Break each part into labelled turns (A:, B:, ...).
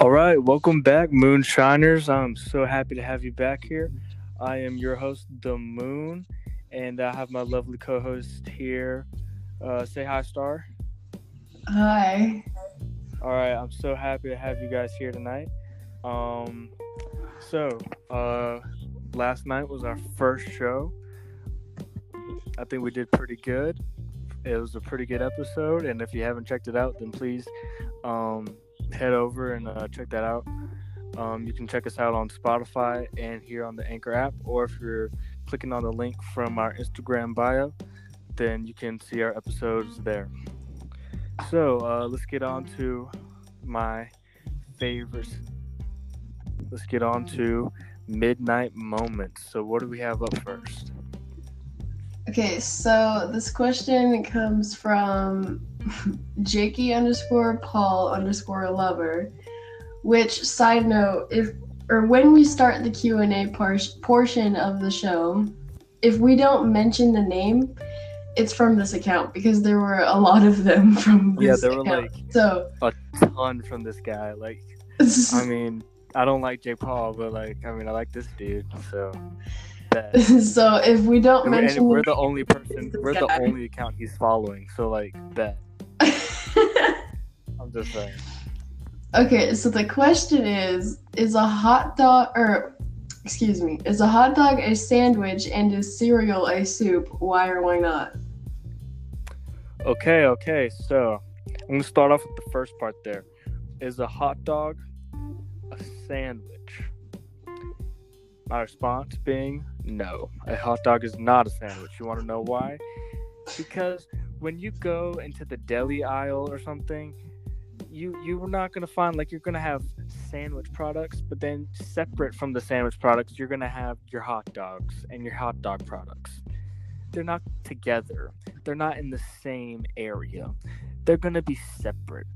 A: All right, welcome back, Moonshiners. I'm so happy to have you back here. I am your host, The Moon, and I have my lovely co host here. Uh, say hi, Star.
B: Hi.
A: All right, I'm so happy to have you guys here tonight. Um, so, uh, last night was our first show. I think we did pretty good. It was a pretty good episode, and if you haven't checked it out, then please um, head over and uh, check that out. Um, you can check us out on Spotify and here on the Anchor app, or if you're clicking on the link from our Instagram bio, then you can see our episodes there. So uh, let's get on to my favorites. Let's get on to midnight moments. So, what do we have up first?
B: Okay, so this question comes from Jakey underscore Paul underscore lover. Which side note, if or when we start the Q and A par- portion of the show, if we don't mention the name, it's from this account because there were a lot of them from
A: Yeah, there were like
B: so
A: a ton from this guy. Like, I mean, I don't like Jake Paul, but like, I mean, I like this dude. So,
B: so if we don't mention
A: we're
B: the
A: the only person. We're the only account he's following. So, like, bet. I'm just saying.
B: Okay, so the question is Is a hot dog, or excuse me, is a hot dog a sandwich and is cereal a soup? Why or why not?
A: Okay, okay. So, I'm gonna start off with the first part. There is a hot dog a sandwich. My response being no. A hot dog is not a sandwich. You want to know why? Because when you go into the deli aisle or something, you you're not gonna find like you're gonna have sandwich products, but then separate from the sandwich products, you're gonna have your hot dogs and your hot dog products. They're not together. They're not in the same area. They're gonna be separate.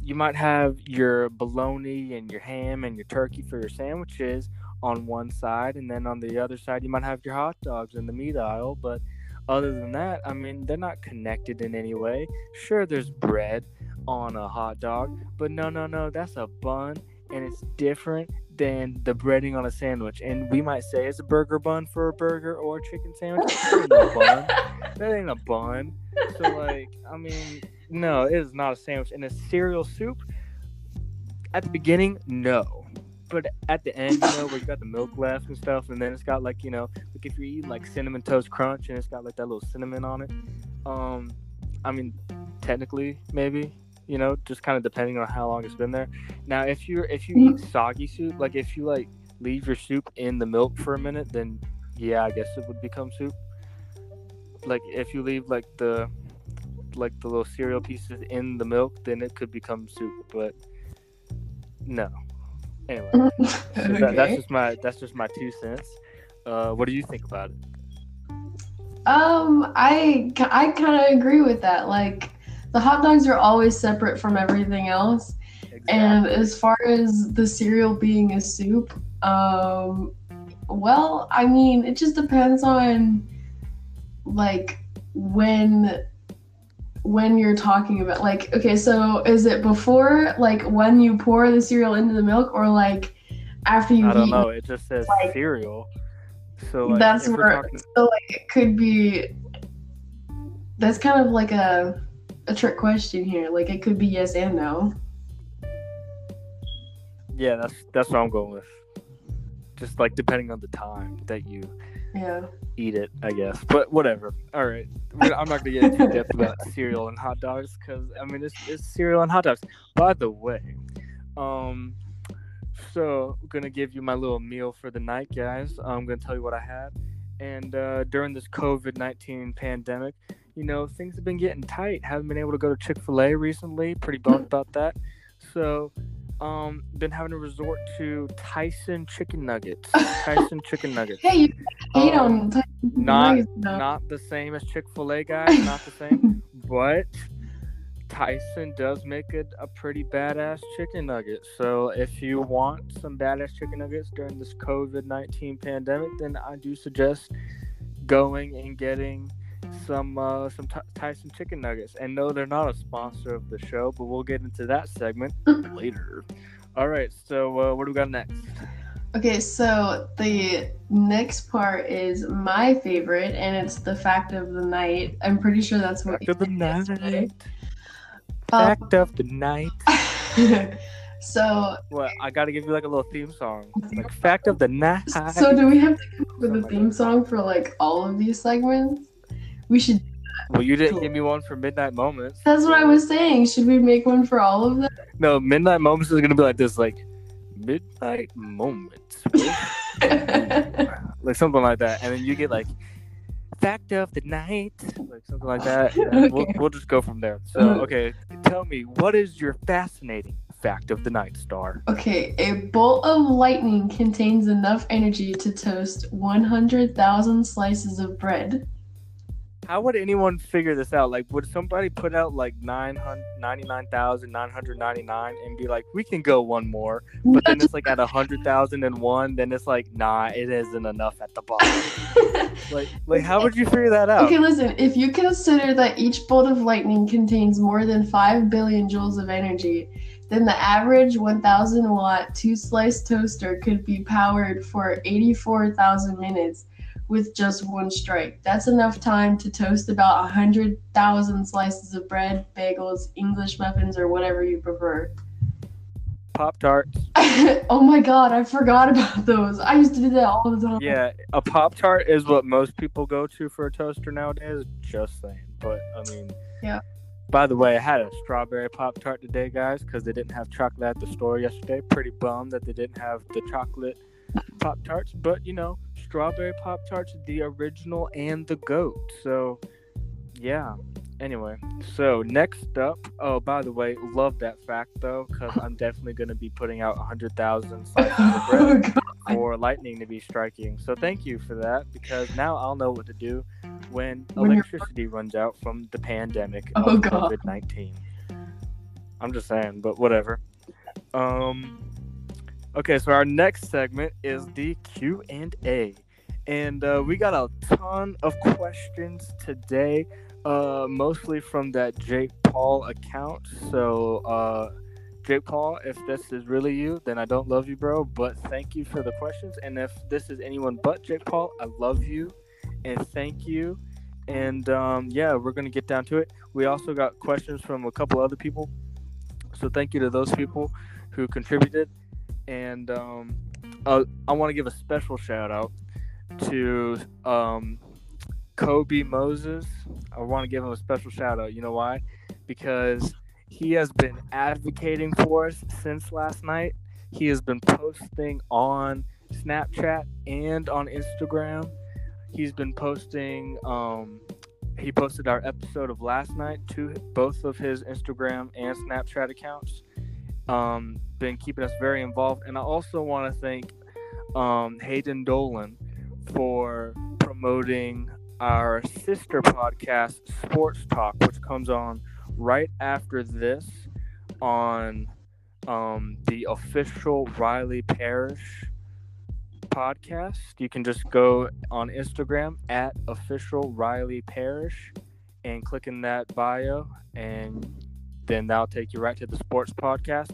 A: You might have your bologna and your ham and your turkey for your sandwiches on one side, and then on the other side, you might have your hot dogs in the meat aisle. But other than that, I mean, they're not connected in any way. Sure, there's bread on a hot dog, but no, no, no, that's a bun, and it's different than the breading on a sandwich. And we might say it's a burger bun for a burger or a chicken sandwich. That ain't a bun. That ain't a bun. So, like, I mean, no, it is not a sandwich. And a cereal soup, at the beginning, no. But at the end, you know, where you got the milk left and stuff, and then it's got like, you know, like if you're eating like cinnamon toast crunch and it's got like that little cinnamon on it. Um, I mean, technically, maybe, you know, just kind of depending on how long it's been there. Now, if you're if you eat soggy soup, like if you like leave your soup in the milk for a minute, then yeah, I guess it would become soup. Like if you leave like the like the little cereal pieces in the milk, then it could become soup. But no. Anyway, so that, that's just my that's just my two cents. Uh, what do you think about it?
B: Um, I I kind of agree with that. Like, the hot dogs are always separate from everything else. And as far as the cereal being a soup, um, well, I mean, it just depends on like when when you're talking about like okay, so is it before like when you pour the cereal into the milk or like after you
A: I don't
B: eat
A: know. It just says
B: like-
A: cereal. So like,
B: That's where
A: talking-
B: so like it could be that's kind of like a a trick question here. Like it could be yes and no.
A: yeah, that's that's what I'm going with. Just like depending on the time that you
B: Yeah.
A: eat it, I guess. But whatever. All right, I'm not gonna get into depth about cereal and hot dogs because I mean it's, it's cereal and hot dogs. By the way, um, so I'm gonna give you my little meal for the night, guys. I'm gonna tell you what I had, and uh, during this COVID nineteen pandemic, you know things have been getting tight. Haven't been able to go to Chick Fil A recently. Pretty bummed about that. So. Um, been having to resort to Tyson chicken nuggets. Tyson chicken nuggets.
B: Hey, you hate
A: Um,
B: on Tyson
A: not
B: Nuggets,
A: not the same as Chick Fil A, guys. Not the same, but Tyson does make it a pretty badass chicken nugget. So if you want some badass chicken nuggets during this COVID nineteen pandemic, then I do suggest going and getting some uh, some Ty- Tyson chicken nuggets. And no, they're not a sponsor of the show, but we'll get into that segment later. All right. So uh, what do we got next?
B: Okay, so the next part is my favorite, and it's the fact of the night. I'm pretty sure that's what
A: Fact of the night.
B: yesterday. Um,
A: Fact of the night.
B: so,
A: What? I got to give you like a little theme song. Like fact of the night.
B: so do we have to come up with a theme song for like all of these segments? We should.
A: Well, you didn't give me one for midnight moments.
B: That's what I was saying. Should we make one for all of them?
A: No, midnight moments is gonna be like this, like midnight moments, like something like that, and then you get like fact of the night, like something like that. and We'll, we'll just go from there. So,
B: Uh-huh.
A: okay, tell me what is your fascinating fact of the night, Star?
B: Okay, a bolt of lightning contains enough energy to toast 100,000 slices of bread.
A: How would anyone figure this out? Like, would somebody put out like 999,999 and be like, we can go one more? But then it's like at 100,001, then it's like, nah, it isn't enough at the bottom. Like, like how would you figure that out?
B: Okay, listen, if you consider that each bolt of lightning contains more than 5 billion joules of energy, then the average 1000 watt two slice toaster could be powered for 84,000 minutes with just one strike. That's enough time to toast about 100,000 slices of bread, bagels, English muffins, or whatever you prefer.
A: Pop Tarts.
B: oh my god, I forgot about those. I used to do that all the time.
A: Yeah, a Pop Tart is what most people go to for a toaster nowadays. Just saying. But, I mean,
B: Yeah.
A: By the way, I had a strawberry Pop Tart today, guys, because they didn't have chocolate at the store yesterday. Pretty bummed that they didn't have the chocolate Pop Tarts. But, you know, strawberry Pop Tarts, the original and the GOAT. So, yeah. Anyway, so next up, oh, by the way, love that fact, though, because I'm definitely going to be putting out 100,000 slices of bread
B: Oh
A: for lightning to be striking. So thank you for that because now I'll know what to do when
B: When you're-
A: electricity runs out from the pandemic
B: Oh,
A: of. COVID nineteen. I'm just saying, but whatever. Um. Okay, so our next segment is the Q and A, and uh, we got a ton of questions today, uh, mostly from that Jake Paul account. So, uh, Jake Paul, if this is really you, then I don't love you, bro. But thank you for the questions. And if this is anyone but Jake Paul, I love you and thank you. And um, yeah, we're gonna get down to it. We also got questions from a couple other people, so thank you to those people who contributed. And um, uh, I want to give a special shout out to um, Kobe Moses. I want to give him a special shout out. You know why? Because he has been advocating for us since last night. He has been posting on Snapchat and on Instagram. He's been posting. Um, he posted our episode of last night to both of his Instagram and Snapchat accounts. Um, been keeping us very involved, and I also want to thank um, Hayden Dolan for promoting our sister podcast, Sports Talk, which comes on right after this on um, the official Riley Parish podcast. You can just go on Instagram at official Riley Parish and click in that bio, and then that'll take you right to the sports podcast.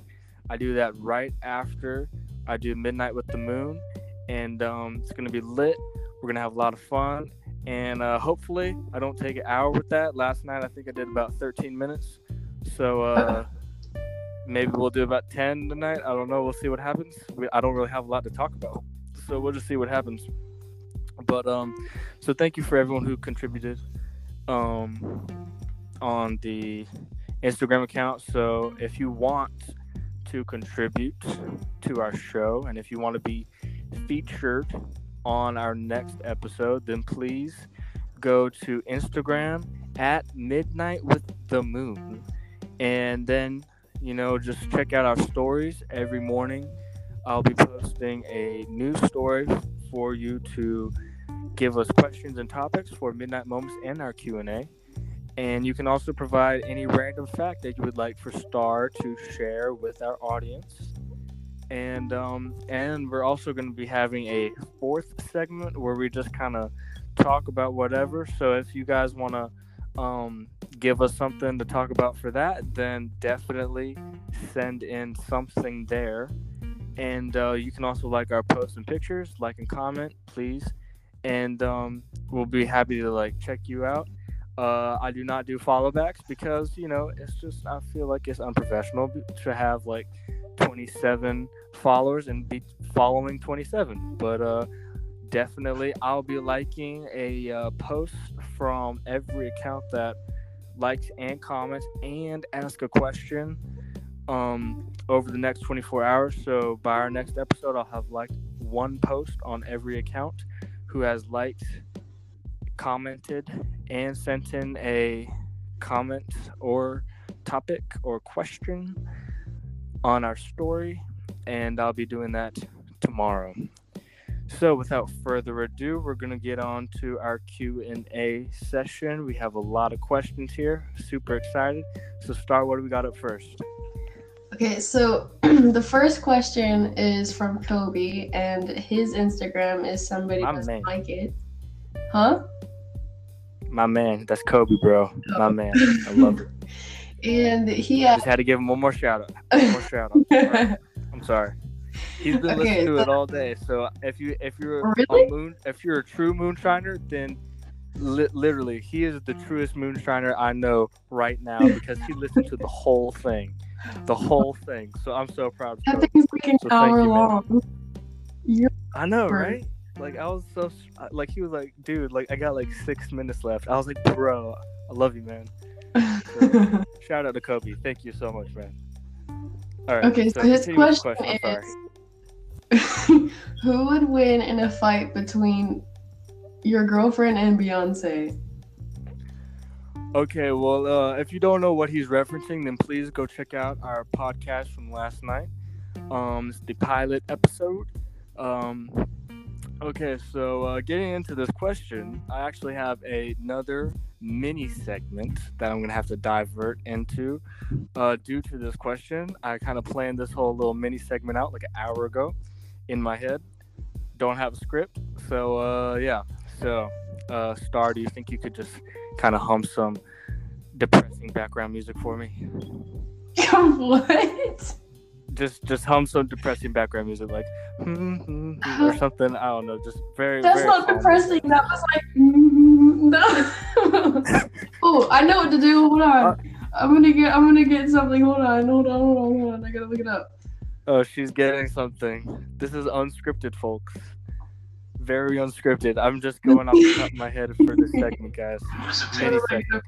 A: I do that right after I do Midnight with the Moon, and um, it's gonna be lit. We're gonna have a lot of fun, and uh, hopefully, I don't take an hour with that. Last night, I think I did about 13 minutes, so uh, maybe we'll do about 10 tonight. I don't know. We'll see what happens. We, I don't really have a lot to talk about, so we'll just see what happens. But um, so thank you for everyone who contributed um on the Instagram account. So if you want to contribute to our show. And if you want to be featured on our next episode, then please go to Instagram at midnight with the moon. And then you know just check out our stories. Every morning i'll be posting a new story for you to give us questions and topics for midnight moments and our q&a and you can also provide any random fact that you would like for star to share with our audience and um and we're also going to be having a fourth segment where we just kind of talk about whatever so if you guys want to um give us something to talk about for that, then definitely send in something there. And uh, you can also like our posts and pictures, like and comment, please. And um, we'll be happy to like check you out. Uh, I do not do follow backs because you know it's just I feel like it's unprofessional to have like 27 followers and be following 27. But uh, definitely, I'll be liking a uh, post from every account that likes and comments and ask a question um, over the next 24 hours. So by our next episode, I'll have liked one post on every account who has liked, commented, and sent in a comment or topic or question on our story. And I'll be doing that tomorrow. So without further ado, we're going to get on to our Q&A session. We have a lot of questions here. Super excited. So Star, what do we got up first?
B: Okay, so the first question is from Kobe, and his Instagram is somebody
A: My
B: doesn't
A: man.
B: like it. Huh?
A: My man, that's Kobe, bro. My man. I love it.
B: And he
A: Just uh, had to give him one more shout out. One more shout out.
B: asked.
A: I'm sorry. He's been
B: Okay,
A: listening to
B: so-
A: it all day. So if you if you're
B: Really?
A: a moon if you're a true moonshiner, then li- literally he is the mm. truest moonshiner I know right now because he listened to the whole thing, the whole thing. So I'm so proud. Of
B: that thing's like an
A: So
B: hour
A: you,
B: long.
A: I know,
B: Right.
A: Like I was so like he was like, dude, like I got like six minutes left. I was like, bro, I love you, man. Shout out to Kobe. Thank you so much, man. All right.
B: Okay, so his
A: continue with the
B: question is- Who would win in a fight between your girlfriend and Beyonce?
A: Okay, well, uh, if you don't know what he's referencing, then please go check out our podcast from last night. Um, it's the pilot episode. Um, okay, so uh, getting into this question, I actually have another mini segment that I'm gonna have to divert into. Uh, due to this question, I kind of planned this whole little mini segment out like an hour ago in my head. Don't have a script, so uh, yeah. So, uh, Star, do you think you could just kind of hum some depressing background music for me?
B: what?
A: Just just hum some depressing background music like hmm or something. I don't know. Just very.
B: That's
A: very
B: not depressing. That was like mm, no. oh, I know what to do. Hold on.
A: Uh,
B: I'm gonna get. I'm gonna get something. Hold on. Hold on. Hold on. Hold on. I gotta look it up.
A: Oh, she's getting something. This is unscripted, folks. Very unscripted. I'm just going off the top of my head for this segment, guys. Mini segment.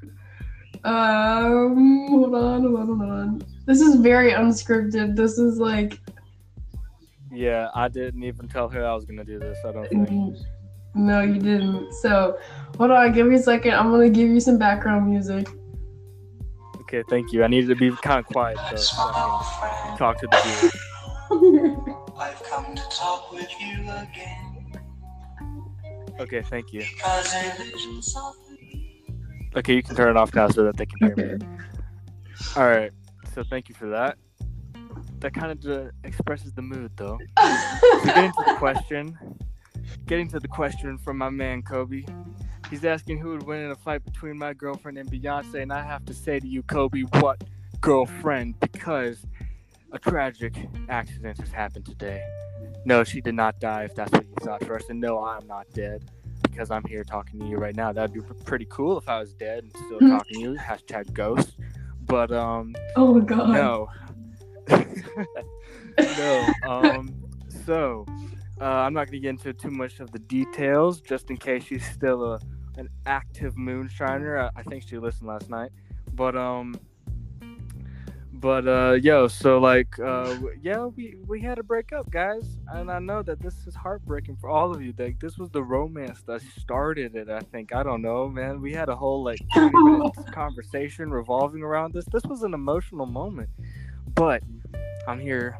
B: Um. Hold on. Hold on. Hold on. This is very unscripted. This is like.
A: Yeah, I didn't even tell her I was gonna do this. I don't think.
B: mm, No, you didn't. So, hold on. Give me a second. I'm gonna give you some background music.
A: Okay, thank you. I needed to be kind of quiet though, so I can talk to the viewers.
C: I've come to talk with you again.
A: Okay, thank you.
C: Cause illusion softly.
A: Okay, you can turn it off now so that they can hear me. All right. So thank you for that. That kind of uh, expresses the mood, though. So getting to the question, getting to the question from my man Kobe. He's asking who would win in a fight between my girlfriend and Beyonce, and I have to say to you, Kobe, what girlfriend? Because a tragic accident has happened today. No, she did not die. If that's what you thought first, and no, I'm not dead because I'm here talking to you right now. That'd be pretty cool if I was dead and still talking to you. Hashtag ghost. But um,
B: oh my god.
A: no. no. Um, so, uh, I'm not going to get into too much of the details, just in case she's still a an active moonshiner. I, I think she listened last night, but um, but uh, yo, so like, uh, yeah, we we had to break up, guys, and I know that this is heartbreaking for all of you. Like, this was the romance that started it. I think I don't know, man. We had a whole like 20 minutes conversation revolving around this. This was an emotional moment, but I'm here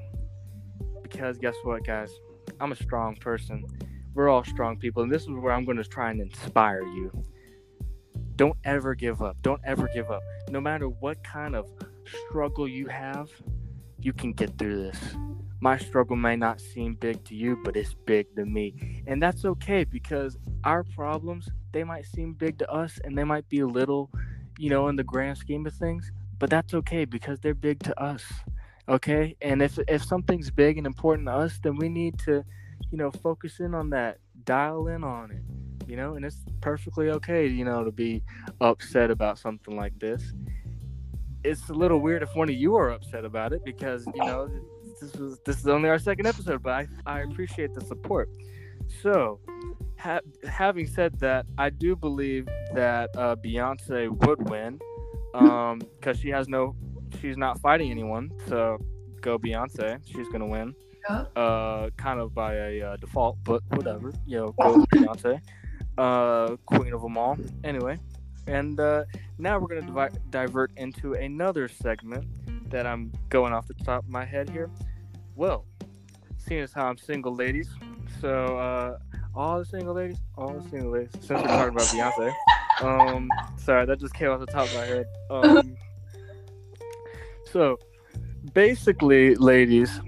A: because guess what, guys? I'm a strong person. We're all strong people, and this is where I'm going to try and inspire you. Don't ever give up. Don't ever give up. No matter what kind of struggle you have, you can get through this. My struggle may not seem big to you, but it's big to me. And that's okay because our problems, they might seem big to us and they might be little, you know, in the grand scheme of things, but that's okay because they're big to us. Okay? And if if something's big and important to us, then we need to, you know, focus in on that, dial in on it. You know, and it's perfectly okay, you know, to be upset about something like this. It's a little weird if one of you are upset about it because, you know, this was this is only our second episode, but I, I appreciate the support. So, ha- having said that, I do believe that uh, Beyonce would win um because she has no she's not fighting anyone so go beyonce. She's gonna win uh kind of by a uh, default but whatever you know go beyonce uh queen of them all. Anyway and uh now we're gonna divi- divert into another segment that i'm going off the top of my head here. Well seeing as how i'm single ladies so uh all the single ladies all the single ladies since we're talking about beyonce um sorry that just came off the top of my head. Um so basically ladies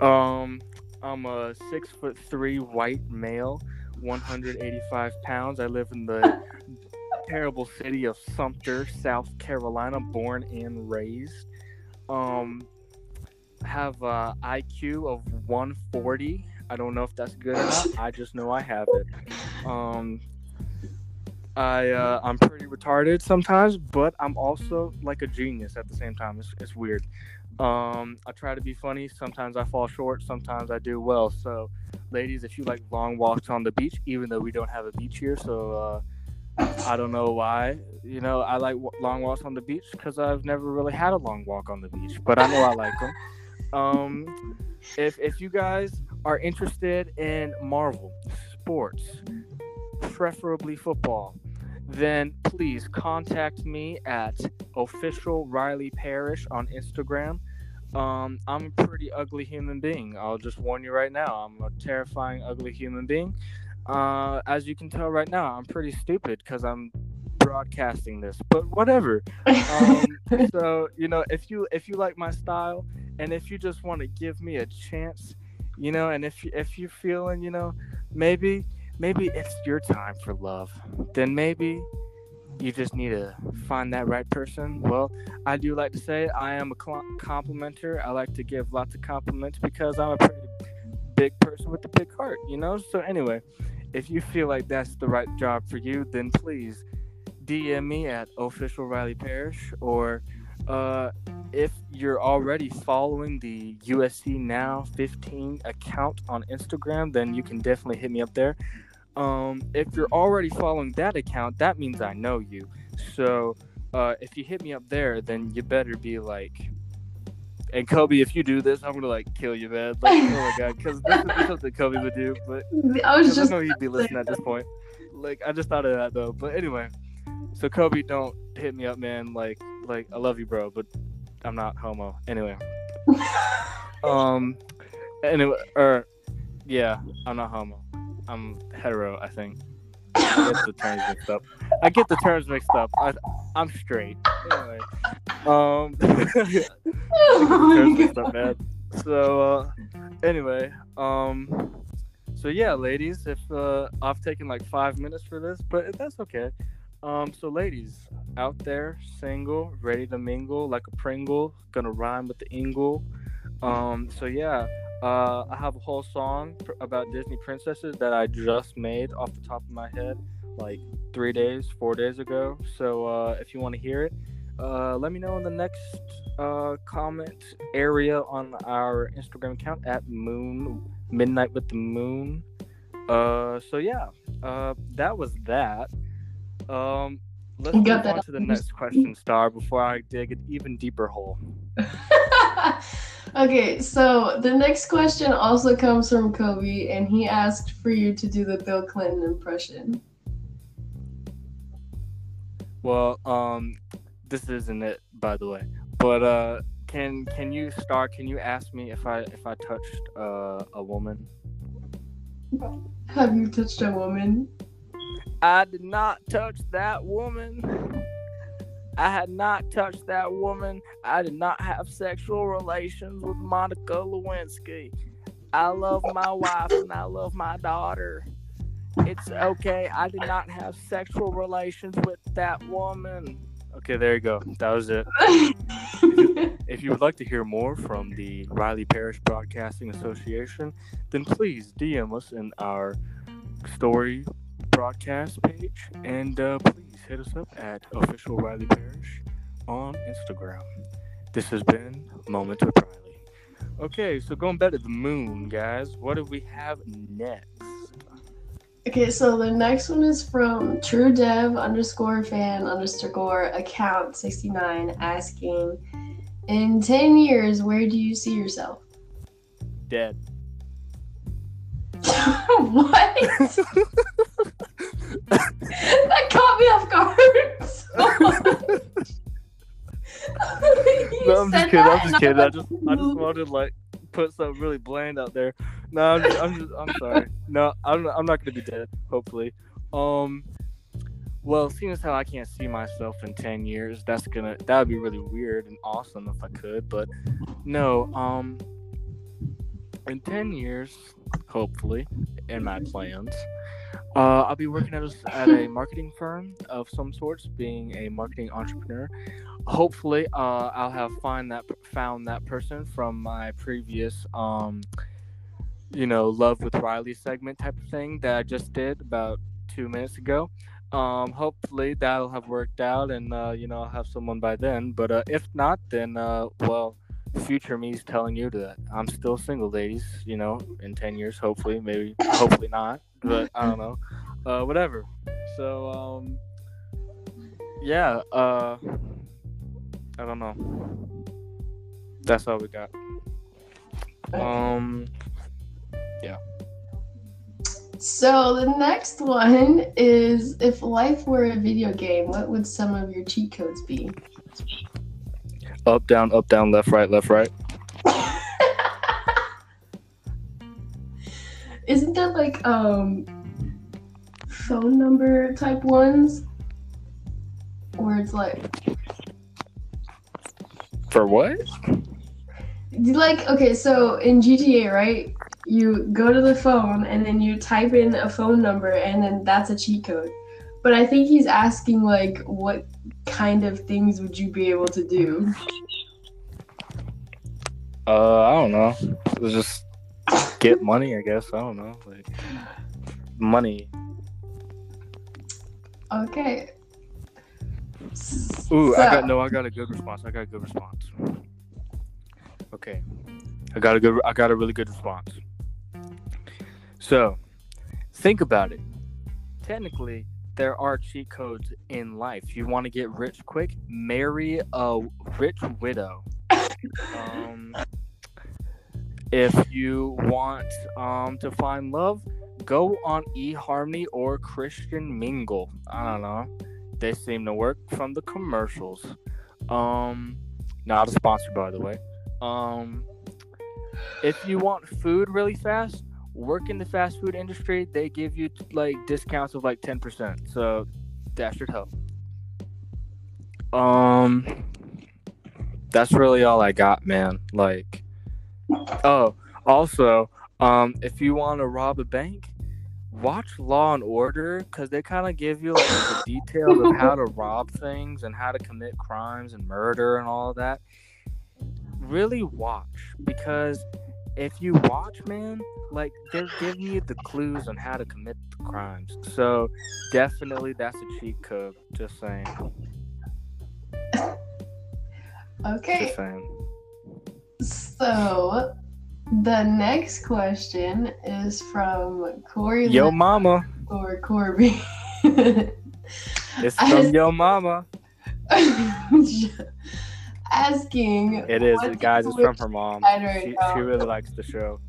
A: um i'm a six foot three white male 185 pounds. I live in the terrible city of sumter south carolina born and raised um have a iq of 140 i don't know if that's good or not i just know i have it um I uh, I'm pretty retarded sometimes, but I'm also like a genius at the same time. It's, it's weird. Um, I try to be funny. Sometimes I fall short. Sometimes I do well. So, ladies, if you like long walks on the beach, even though we don't have a beach here, so uh, I don't know why. You know, I like long walks on the beach because I've never really had a long walk on the beach, but I know I like them. Um, if if you guys are interested in Marvel sports, preferably football, then please contact me at official Riley Parish on Instagram. Um, I'm a pretty ugly human being. I'll just warn you right now. I'm a terrifying, ugly human being. Uh, as you can tell right now, I'm pretty stupid because I'm broadcasting this. But whatever. Um, so you know, if you if you like my style, and if you just want to give me a chance, you know, and if you, if you're feeling, you know, maybe maybe it's your time for love, then maybe you just need to find that right person. Well, I do like to say I am a cl- complimenter. I like to give lots of compliments because I'm a pretty big person with a big heart, you know? So, anyway, if you feel like that's the right job for you, then please DM me at official Riley Parish or uh, if you're already following the USC Now 15 account on Instagram, then you can definitely hit me up there. Um, if you're already following that account, that means I know you. So uh, if you hit me up there, then you better be like, and Kobe, if you do this, I'm gonna like kill you, man. Like, oh my god, because this be something Kobe would do. But
B: I was just
A: I know he'd be listening at this point. Like, I just thought of that though. But anyway, so Kobe, don't hit me up, man. Like, like I love you, bro, but I'm not homo. Anyway, um, anyway, or yeah, I'm not homo. I'm hetero, I think. I get the terms mixed up. I get the terms mixed up. I, I'm straight. Anyway, um, terms mixed up. So, uh, anyway, um, so yeah, ladies, if uh, I've taken like five minutes for this, but that's okay. Um, so ladies out there, single, ready to mingle like a Pringle, gonna rhyme with the Ingle. Um, so yeah, uh, I have a whole song pr- about Disney princesses that I just made off the top of my head, like three days, four days ago. So uh, if you want to hear it, uh, let me know in the next uh, comment area on our Instagram account at Moon Midnight with the Moon. Uh, so yeah, uh, that was that. Um, let's move on to the next question, Star, before I dig an even deeper hole.
B: okay, so the next question also comes from Kobe, and he asked for you to do the Bill Clinton impression.
A: Well, um, this isn't it, by the way. But uh, can can you start? Can you ask me if I if I touched uh, a woman?
B: Have you touched a woman?
A: I did not touch that woman. I had not touched that woman. I did not have sexual relations with Monica Lewinsky. I love my wife and I love my daughter. It's okay. I did not have sexual relations with that woman. Okay, there you go. That was it. If you would like to hear more from the Riley Parish Broadcasting Association, then please DM us in our story broadcast page, and uh, please hit us up at official Riley Parish on Instagram. This has been Moments with Riley. Okay, so going back to the moon, guys. What do we have next?
B: okay, so the next one is from True Dev underscore fan underscore account 69 asking, in 10 years, where do you see yourself?
A: Dead.
B: what? that caught me off guard.
A: No, I'm just kidding. I'm just kidding. I just, I just wanted to like put something really bland out there. No, I'm, just, I'm just, I'm sorry. No, I'm, I'm not gonna be dead. Hopefully. Um. Well, seeing as how I can't see myself in ten years, that's gonna that would be really weird and awesome if I could. But no. Um. In ten years, hopefully, in my plans, uh, I'll be working at a, at a marketing firm of some sorts, being a marketing entrepreneur. Hopefully uh i'll have find that found that person from my previous um you know love with riley segment type of thing that i just did about two minutes ago. Um hopefully that'll have worked out and uh you know i'll have someone by then. But uh if not then uh well future me's telling you that i'm still single ladies you know in 10 years hopefully maybe hopefully not but i don't know uh whatever so um yeah uh I don't know. That's all we got. Um, yeah.
B: So the next one is if life were a video game, what would some of your cheat codes be?
A: Up, down, up, down, left, right, left, right.
B: Isn't that like um phone number type ones? Where it's like
A: For what?
B: like okay, so in GTA, right? You go to the phone and then you type in a phone number and then that's a cheat code. But I think he's asking like what kind of things would you be able to do?
A: Uh, I don't know. Just get money, I guess. I don't know. Like money.
B: Okay.
A: Ooh, I got no. I got a good response. I got a good response. Okay, I got a good. I got a really good response. So, think about it. Technically, there are cheat codes in life. You want to get rich quick? Marry a rich widow. Um, if you want um, to find love, go on eHarmony or Christian Mingle. I don't know. They seem to work from the commercials. Um, not a sponsor, by the way. Um, if you want food really fast, work in the fast food industry. They give you like discounts of like ten percent, so that should help. Um, that's really all I got, man. Like, oh, also, um, if you want to rob a bank, watch Law and Order because they kind of give you like the details of how to rob things and how to commit crimes and murder and all that. Really watch because if you watch, man, like they're giving you the clues on how to commit the crimes. So definitely that's a cheat code. Just saying.
B: Okay.
A: Just saying.
B: So the next question is from Corey
A: Yo,
B: Lip-
A: mama.
B: or Corby.
A: It's from
B: just-
A: Yo Mama.
B: Asking.
A: It is, guys. It's from her mom.
B: I
A: She,
B: know.
A: she really likes the show.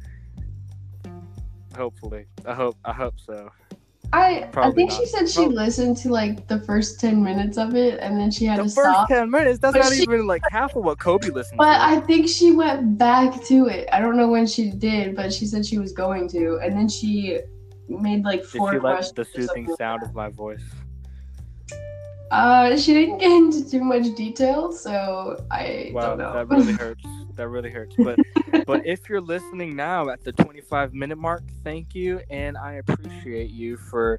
A: Hopefully, I hope. I hope so.
B: I I think
A: not.
B: she said she
A: Prob-
B: listened to like the first ten minutes of it and then she had
A: The
B: to
A: first
B: stop.
A: ten minutes. That's
B: But
A: not
B: she-
A: even like half of what Kobe listened
B: But
A: to.
B: I think she went back to it. I don't know when she did, but she said she was going to, and then she made like four.
A: Did she like the soothing sound of my voice?
B: Uh, she didn't get into too much detail, so I
A: Wow,
B: don't know.
A: that really hurts. That really hurts. But but if you're listening now at the 25 minute mark, thank you, and I appreciate you for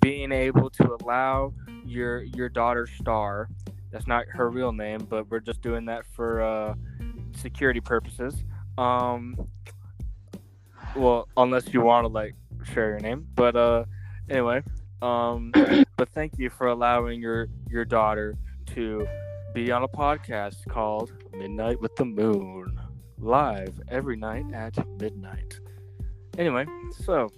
A: being able to allow your your daughter Star That's not her real name, but we're just doing that for uh, security purposes. Um, well, unless you want to like share your name, but uh, anyway, um, but thank you for allowing your your daughter to be on a podcast called Midnight with the Moon, live every night at midnight. Anyway, so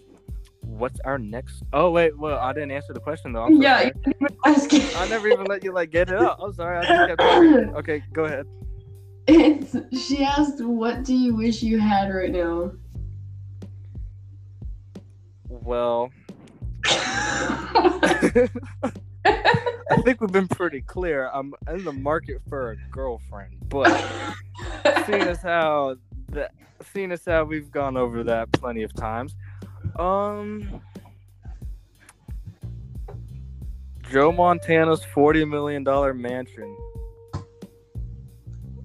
A: what's our next? Oh wait, well I didn't answer the question though. I'm so
B: yeah,
A: sorry.
B: you didn't even ask it.
A: I never even let you like get it up. I'm sorry. I just kept talking. Okay, go ahead.
B: It's, she asked, "What do you wish you had right now?"
A: Well, I think we've been pretty clear. I'm in the market for a girlfriend, but seeing as how that, seeing as how we've gone over that plenty of times, um, Joe Montana's forty million dollar mansion.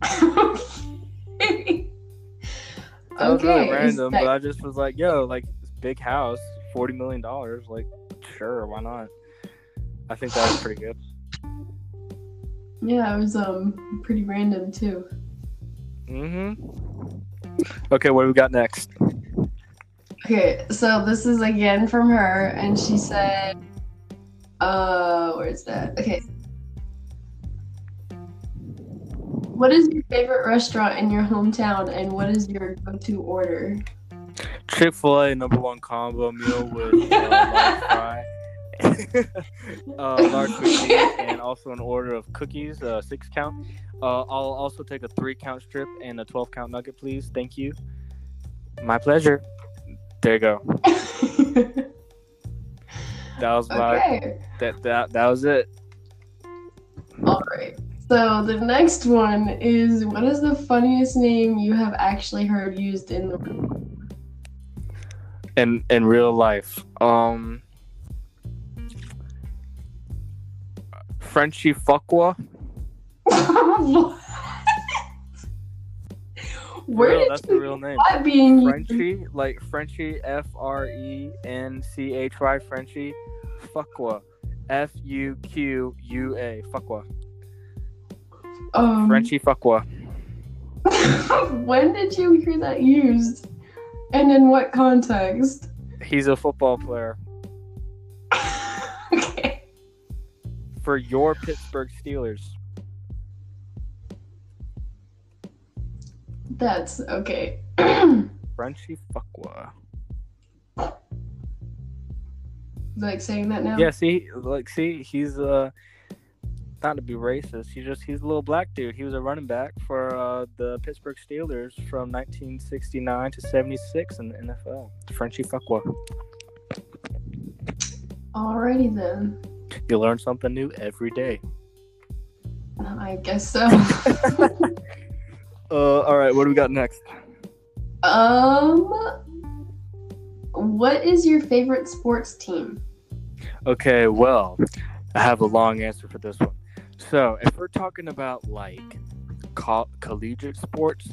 A: That was really random, but I just was like, yo, like this big house, forty million dollars, like sure, why not? I think that was pretty good.
B: yeah, it was um pretty random too.
A: Mm-hmm. Okay, what do we got next?
B: Okay, so this is again from her, and she said, uh, where's that? Okay. What is your favorite restaurant in your hometown, and what is your go-to order?
A: Chick Fil A number one combo meal with uh, large fry, uh, large cookie, and also an order of cookies, uh, six count. Uh, I'll also take a three count strip and a twelve count nugget, please. Thank you. My pleasure. There you go. That was my
B: okay,
A: that that that was it.
B: all right. So the next one is, what is the funniest name you have actually heard used in the
A: In in real life, um, Frenchy Fuqua.
B: What? Where
A: Real,
B: did
A: that's
B: you
A: the real name.
B: that being used?
A: Frenchy, like Frenchy, F R E N C H Y, Frenchy, Fuqua, F U Q U A, Fuqua,
B: Um,
A: Frenchy Fuqua.
B: when did you hear that used? And in what context?
A: He's a football player
B: okay.
A: for your Pittsburgh Steelers.
B: That's okay.
A: Frenchy Fuqua.
B: like saying that now?
A: Yeah, see, like, see, he's uh, not to be racist. He's just he's a little black dude. He was a running back for uh, the Pittsburgh Steelers from 1969 to 76 in the NFL. Frenchy Fuqua.
B: Alrighty then.
A: You learn something new every day.
B: I guess so.
A: Uh, all right, what do we got next?
B: um, what is your favorite sports team?
A: Okay, well, I have a long answer for this one. So, if we're talking about like co- collegiate sports,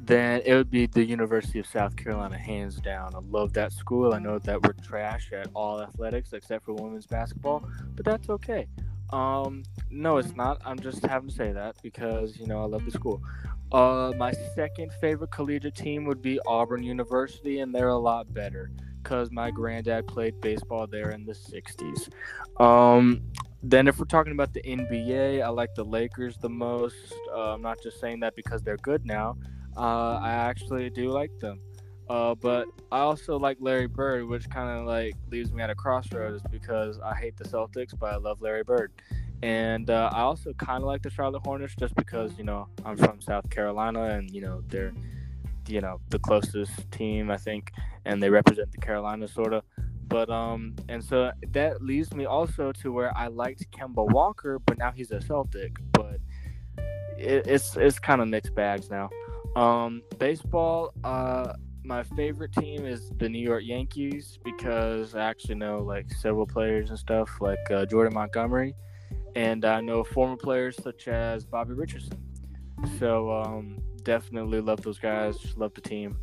A: then it would be the University of South Carolina, hands down. I love that school. I know that we're trash at all athletics except for women's basketball, but that's okay. Um, no, it's not. I'm just having to say that because you know I love the school. Uh, my second favorite collegiate team would be Auburn University, and they're a lot better because my granddad played baseball there in the 60s. Um, then, if we're talking about the NBA, I like the Lakers the most. Uh, I'm not just saying that because they're good now. Uh, I actually do like them. Uh, but I also like Larry Bird, which kind of like leaves me at a crossroads because I hate the Celtics, but I love Larry Bird. And uh, I also kind of like the Charlotte Hornets just because you know I'm from South Carolina and you know they're you know the closest team I think, and they represent the Carolinas sort of. But um, and so that leads me also to where I liked Kemba Walker, but now he's a Celtic. But it, it's it's kind of mixed bags now. Um, baseball, uh, my favorite team is the New York Yankees because I actually know like several players and stuff like uh, Jordan Montgomery, and I know former players such as Bobby Richardson. So um, definitely love those guys. Love the team.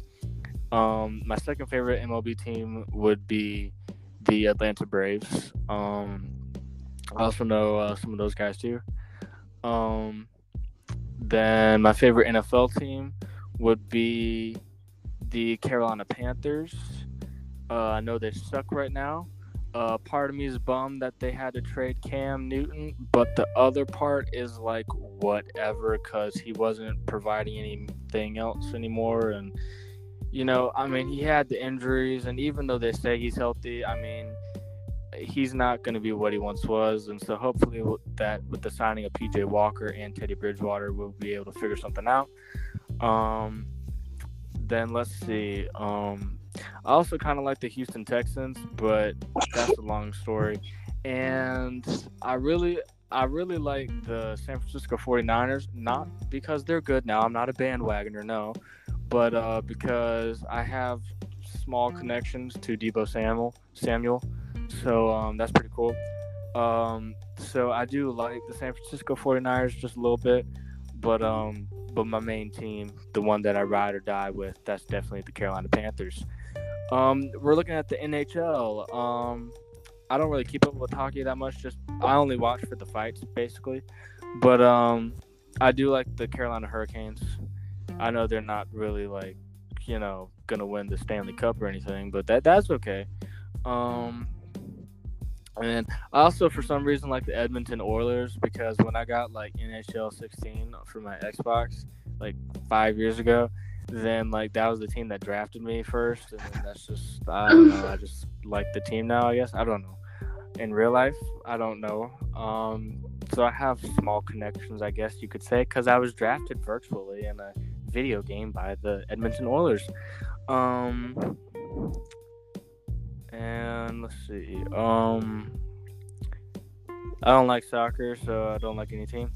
A: Um, my second favorite MLB team would be the Atlanta Braves. Um, I also know uh, some of those guys too. Um, then my favorite NFL team would be the Carolina Panthers. Uh, I know they suck right now. Uh, part of me is bummed that they had to trade Cam Newton, but the other part is like whatever because he wasn't providing anything else anymore. And you know, I mean, he had the injuries, and even though they say he's healthy, I mean, he's not going to be what he once was. And so hopefully that with the signing of PJ Walker and Teddy Bridgewater, we'll be able to figure something out. Um, then let's see. Um, I also kind of like the Houston Texans, but that's a long story. And I really, I really like the San Francisco 49ers, not because they're good now. I'm not a bandwagoner, no, but uh, because I have small connections to Deebo Samuel. Samuel, so um, that's pretty cool. Um, so I do like the San Francisco 49ers just a little bit, but um, but my main team, the one that I ride or die with, that's definitely the Carolina Panthers. Um, we're looking at the NHL. Um, I don't really keep up with hockey that much. Just I only watch for the fights, basically. But um, I do like the Carolina Hurricanes. I know they're not really like, you know, gonna win the Stanley Cup or anything, but that that's okay. Um, and I also, for some reason, like the Edmonton Oilers because when I got like NHL 16 for my Xbox, like five years ago, then like that was the team that drafted me first, and that's just I don't know. I just like the team now. I guess I don't know. In real life, I don't know. Um, so I have small connections, I guess you could say, because I was drafted virtually in a video game by the Edmonton Oilers. Um, and let's see. Um, I don't like soccer, so I don't like any team.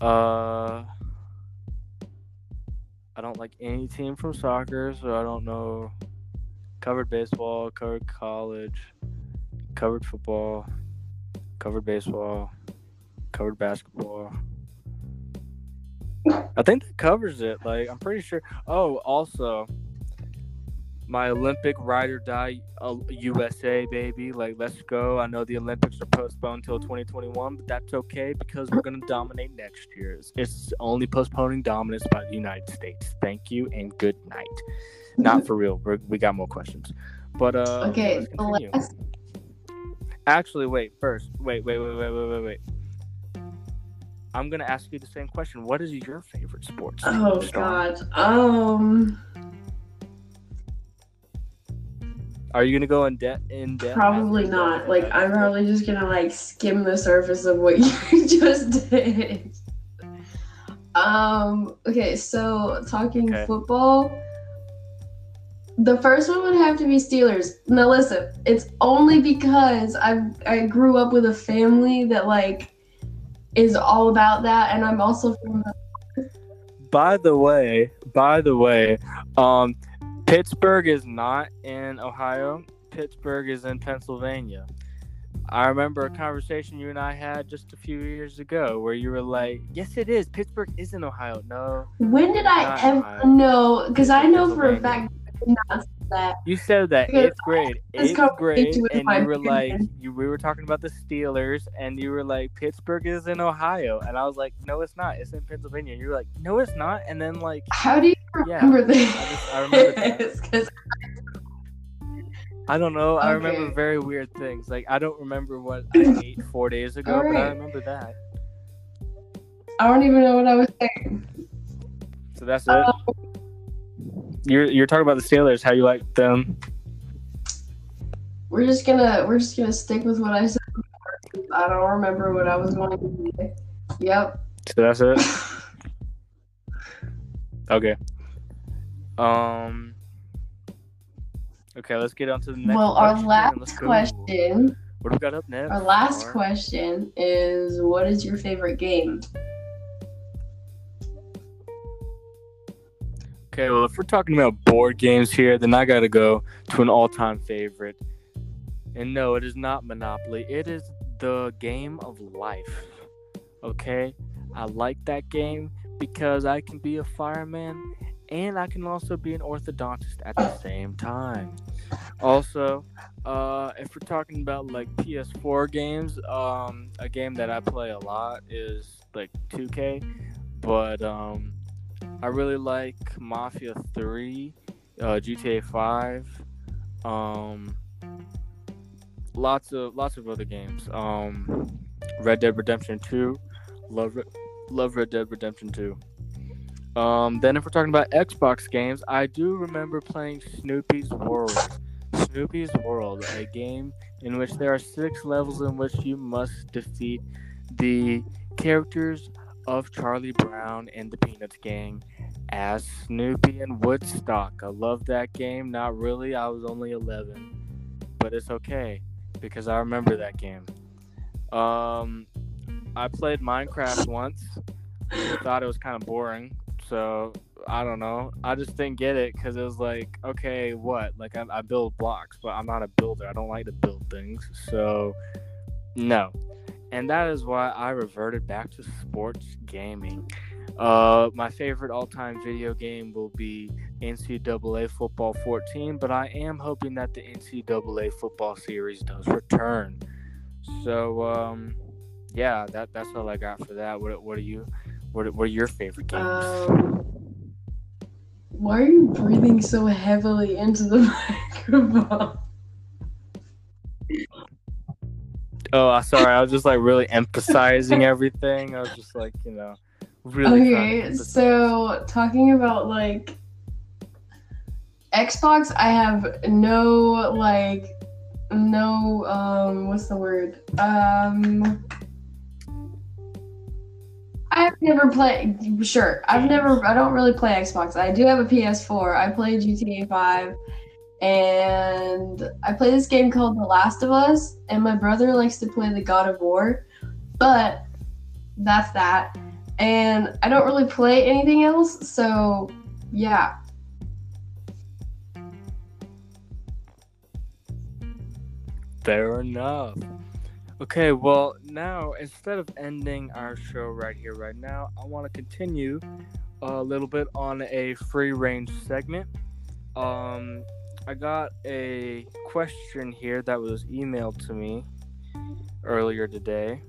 A: Uh, I don't like any team from soccer, so I don't know. Covered baseball, covered college, covered football, covered baseball, covered basketball. I think that covers it. Like I'm pretty sure. Oh, also, my Olympic ride or die uh, USA baby. Like let's go. I know the Olympics are postponed until 2021, but that's okay because we're gonna dominate next year. It's, only postponing dominance by the United States. Thank you and good night. Not for real. We're, we got more questions, but uh.
B: Okay.
A: Actually, wait. First, wait, wait, wait, wait, wait, wait, wait. I'm gonna ask you the same question. What is your favorite sports?
B: Oh? God. Um.
A: Are you gonna go in debt? In depth?
B: Probably not. Like I'm probably just gonna like skim the surface of what you just did. Um. Okay. So talking
A: Okay.
B: football. The first one would have to be Steelers. Now listen, it's only because I I grew up with a family that like is all about that, and I'm also from the
A: By the way, by the way, um, Pittsburgh is not in Ohio. Pittsburgh is in Pennsylvania. I remember a conversation you and I had just a few years ago where you were like, "Yes, it is. Pittsburgh is in Ohio." No,
B: When did I ever know? Because I know for a fact I did not that.
A: you said that eighth grade, eighth grade, and you were like, you we were talking about the Steelers, and you were like, Pittsburgh is in Ohio, and I was like, no, it's not. It's in Pennsylvania. You were like, no, it's not, and then like,
B: How do you
A: Yeah,
B: remember this?
A: I just- I remember that. I don't know. I remember very weird things. Like I don't remember what I ate four days ago, but I remember that.
B: I don't even know what I was saying.
A: So that's it. Um, You're you're talking about the Steelers, how you like them.
B: We're just gonna we're just gonna stick with what I said. before. I don't remember what I was going to say. Yep.
A: So that's it. Okay. Um. Okay, let's get on to the next.
B: well, our last question,
A: What do we got up next?
B: our last question is, what is your favorite game?
A: Okay, well, if we're talking about board games here, then I gotta go to an all-time favorite. And no, it is not Monopoly. It is the game of life. Okay, I like that game because I can be a fireman and I can also be an orthodontist at the same time. Also, uh, if we're talking about like PS4 games, um, a game that I play a lot is like 2K, but um, I really like Mafia 3, uh, GTA 5, um, lots of lots of other games. Um, Red Dead Redemption 2, love love Red Dead Redemption 2. Um, then if we're talking about Xbox games, I do remember playing Snoopy's World. Snoopy's World, a game in which there are six levels in which you must defeat the characters of Charlie Brown and the Peanuts Gang as Snoopy and Woodstock. I love that game. Not really, I was only 11, but it's okay because I remember that game. Um, I played Minecraft once. Thought it was kind of boring, so I don't know. I just didn't get it because it was like, okay, what? Like I, I build blocks, but I'm not a builder. I don't like to build things, so no. And that is why I reverted back to sports gaming. Uh, my favorite all-time video game will be NCAA Football 14, but I am hoping that the NCAA football series does return. So, um, yeah, that that's all I got for that. What what are you? What what are your favorite games?
B: Um, why are you breathing so heavily into the microphone?
A: Oh, sorry, I was just like really emphasizing everything. I was just like, you know, really.
B: okay, so talking about like Xbox, I have no like no um what's the word? Um I've never played sure. I've never I don't really play Xbox. I do have a PS4. I play GTA 5 and I play this game called The Last of Us and my brother likes to play the God of War. But that's that. And I don't really play anything else, so yeah.
A: Fair enough. Okay, well, now instead of ending our show right here, right now, I want to continue a little bit on a free range segment. Um, I got a question here that was emailed to me earlier today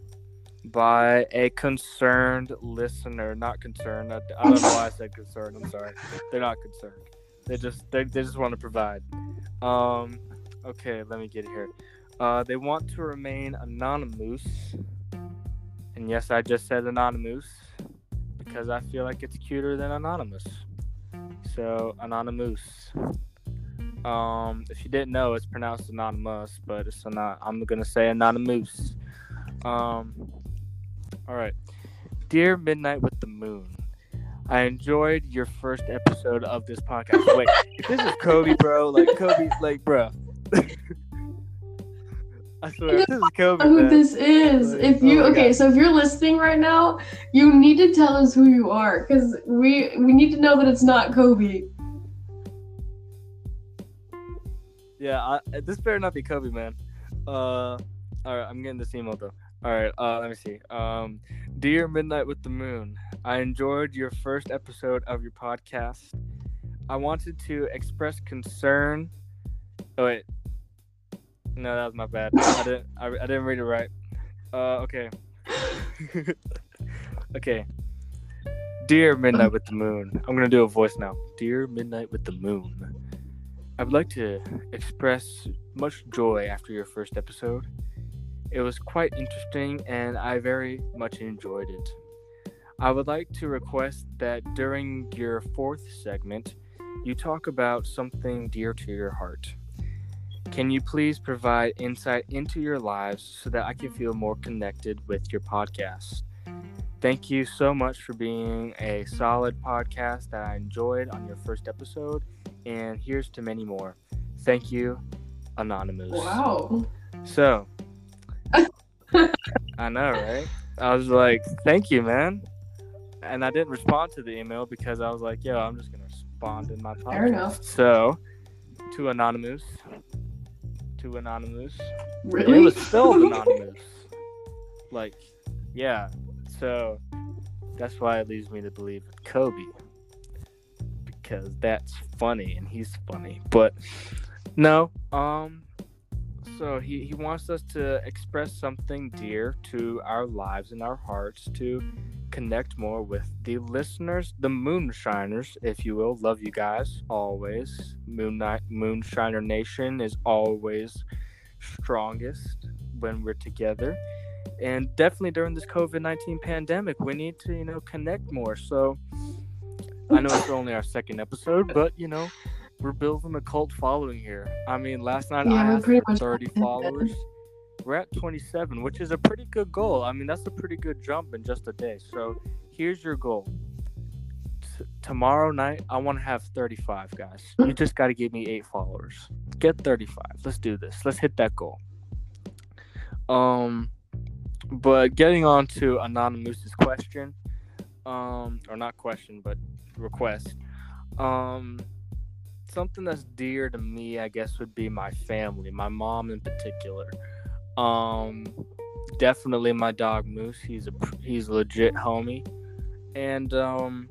A: by a concerned listener. Not concerned. I, don't know why I said concerned. I'm sorry. They're not concerned. They just they, they just want to provide. Um, okay, let me get here. Uh, they want to remain anonymous. And yes, I just said anonymous because I feel like it's cuter than anonymous. So, anonymous. Um, if you didn't know, it's pronounced anonymous, but it's not. I'm gonna say anonymous. Um, all right. Dear Midnight with the Moon, I enjoyed your first episode of this podcast. Wait, if this is Kobe, bro, like Kobe, like, bro. I swear, if this is Kobe.
B: Who
A: man.
B: this is?
A: Like,
B: If you
A: oh
B: okay,
A: God.
B: so if you're listening right now, you need to tell us who you are because we we need to know that it's not Kobe.
A: Yeah, I, this better not be Kobe, man. Uh, all right, I'm getting this email though. All right, uh, let me see. Um, dear Midnight with the Moon, I enjoyed your first episode of your podcast. I wanted to express concern. Oh wait, no, that was my bad. I didn't. I, I didn't read it right. Uh, okay. okay. Dear Midnight with the Moon, I'm gonna do a voice now. Dear Midnight with the Moon. I would like to express much joy after your first episode. It was quite interesting and I very much enjoyed it. I would like to request that during your fourth segment, you talk about something dear to your heart. Can you please provide insight into your lives so that I can feel more connected with your podcast? Thank you so much for being a solid podcast that I enjoyed on your first episode and here's to many more. Thank you, Anonymous.
B: Wow.
A: So, I know, right? I was like, thank you, man. And I didn't respond to the email because I was like, yo, I'm just going to respond in my podcast.
B: Fair enough.
A: So, to Anonymous, to Anonymous,
B: Really?
A: it was spelled Anonymous. like, yeah. So, that's why it leads me to believe Kobe. Because that's funny and he's funny. But, no, um, so he, he wants us to express something dear to our lives and our hearts to connect more with the listeners, the moonshiners, if you will. Love you guys always. Moon Moonshiner Nation is always strongest when we're together. And definitely during this COVID 19 pandemic, we need to, you know, connect more. So I know it's only our second episode, but, you know, we're building a cult following here. I mean, last night
B: Yeah,
A: I had
B: pretty much
A: 30
B: did.
A: followers. We're at 27, which is a pretty good goal. I mean, that's a pretty good jump in just a day. So here's your goal. T- tomorrow night, I want to have 35 guys. You just got to give me eight followers. Get 35. Let's do this. Let's hit that goal. Um, but getting on to Anonymous's question, um, or not question, but request. Um, something that's dear to me, I guess, would be my family, my mom in particular. Um, definitely my dog Moose. He's a he's a legit homie, and um,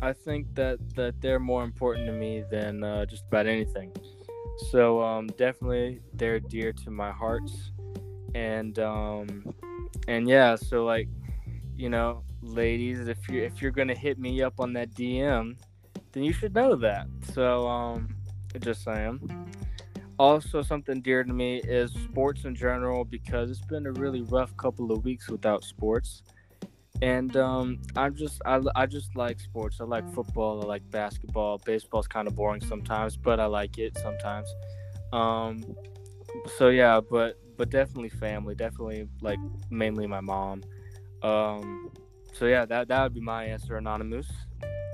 A: I think that that they're more important to me than uh, just about anything. So um, definitely they're dear to my hearts, and um, and yeah. So like, you know, ladies, if you if you're gonna hit me up on that DM, then you should know that. So um, just saying. Also, something dear to me is sports in general because it's been a really rough couple of weeks without sports, and um, I'm just I, I just like sports. I like football. I like basketball. Baseball's kind of boring sometimes, but I like it sometimes. Um, so yeah, but but definitely family. Definitely like mainly my mom. Um, so yeah, that that would be my answer, anonymous.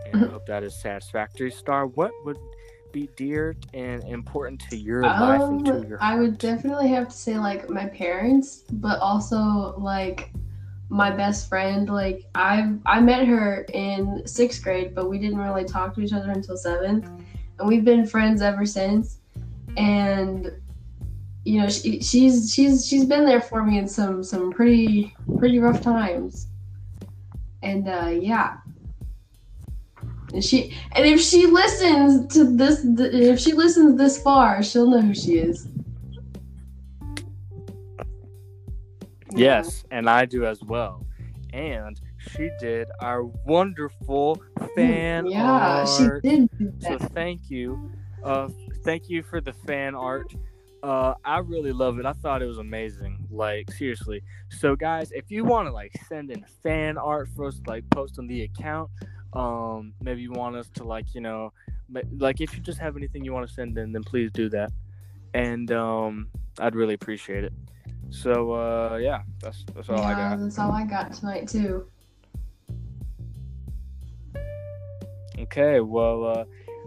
A: And I hope that is satisfactory. Star, what would be dear and important to your life and to
B: Um,
A: your
B: I would definitely have to say like my parents, but also like my best friend. Like I've I met her in sixth grade, but we didn't really talk to each other until seventh, and we've been friends ever since. And you know, she, she's she's she's been there for me in some some pretty pretty rough times. And uh, yeah. And she and if she listens to this, if she listens this far, she'll know who she is.
A: Yes, and I do as well. And she did our wonderful fan
B: yeah, she did
A: So thank you, uh, thank you for the fan art. Uh, I really love it. I thought it was amazing. Like seriously. So guys, if you want to like send in fan art for us, to, like post on the account, um, maybe you want us to like you know, like if you just have anything you want to send in, then please do that, and um, I'd really appreciate it. So uh, yeah, that's that's all I
B: yeah,
A: got.
B: that's all I got tonight too.
A: Okay, well, uh,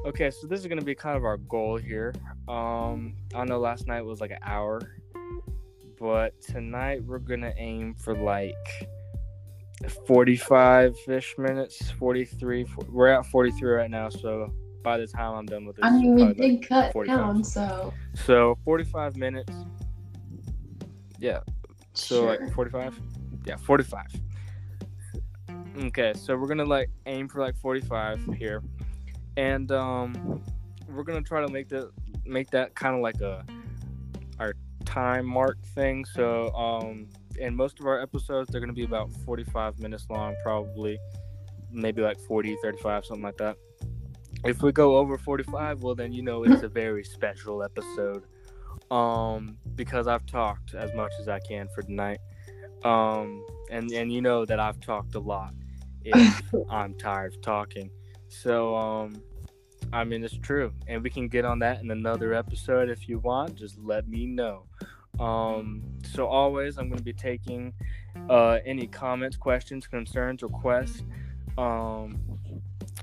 A: okay, so this is gonna be kind of our goal here. Um, I know last night was like an hour, but tonight we're gonna aim for like 45 ish minutes, 43. fo- We're at 43 right now, so by the time I'm done with this,
B: I mean, we
A: probably, like,
B: did cut
A: 45.
B: down, so
A: so 45 minutes. Yeah, so
B: sure.
A: like 45 yeah 45 okay so we're gonna like aim for like 45 here and um we're gonna try to make that make that kind of like a our time mark thing. So um in most of our episodes they're gonna be about 45 minutes long probably. Maybe like 40 35 something like that. If we go over 45 well then you know it's a very special episode. Um because i've talked as much as i can for tonight um and and you know that i've talked a lot if i'm tired of talking. So um i mean it's true and we can get on that in another episode if you want just let me know. Um so always i'm going to be taking uh any comments questions concerns requests um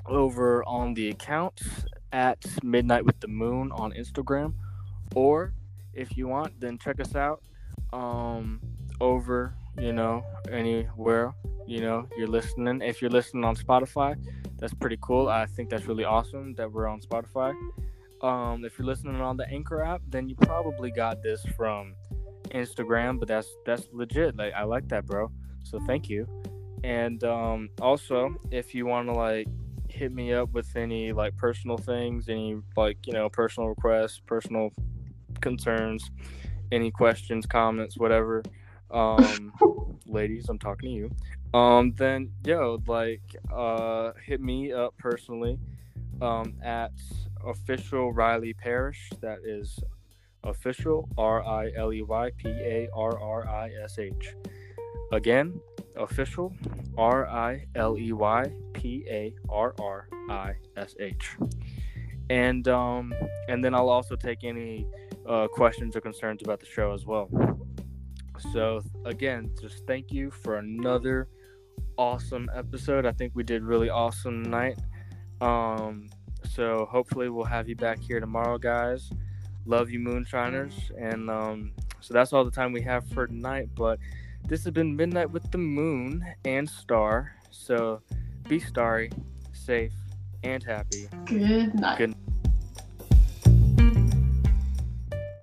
A: over on the account at midnight with the moon on instagram or if you want then check us out um over you know anywhere you know you're listening. If you're listening on spotify that's pretty cool. I think that's really awesome that we're on spotify. Um if you're listening on the anchor app then you probably got this from instagram but that's that's legit. Like i like that bro. So thank you. And um also if you want to like hit me up with any like personal things any like you know personal requests personal concerns any questions comments whatever um ladies, I'm talking to you. Um, then yo, like, uh, hit me up personally, um, at official Riley Parrish That is official R I L E Y P A R R I S H. Again, official R I L E Y P A R R I S H. And um, and then I'll also take any uh, questions or concerns about the show as well. So again, just thank you for another awesome episode. I think we did really awesome tonight. Um, so hopefully we'll have you back here tomorrow, guys. Love you, Moonshiners. And um, so that's all the time we have for tonight. But this has been Midnight with the Moon and Star. So be starry, safe, and happy.
B: Good night.
A: Good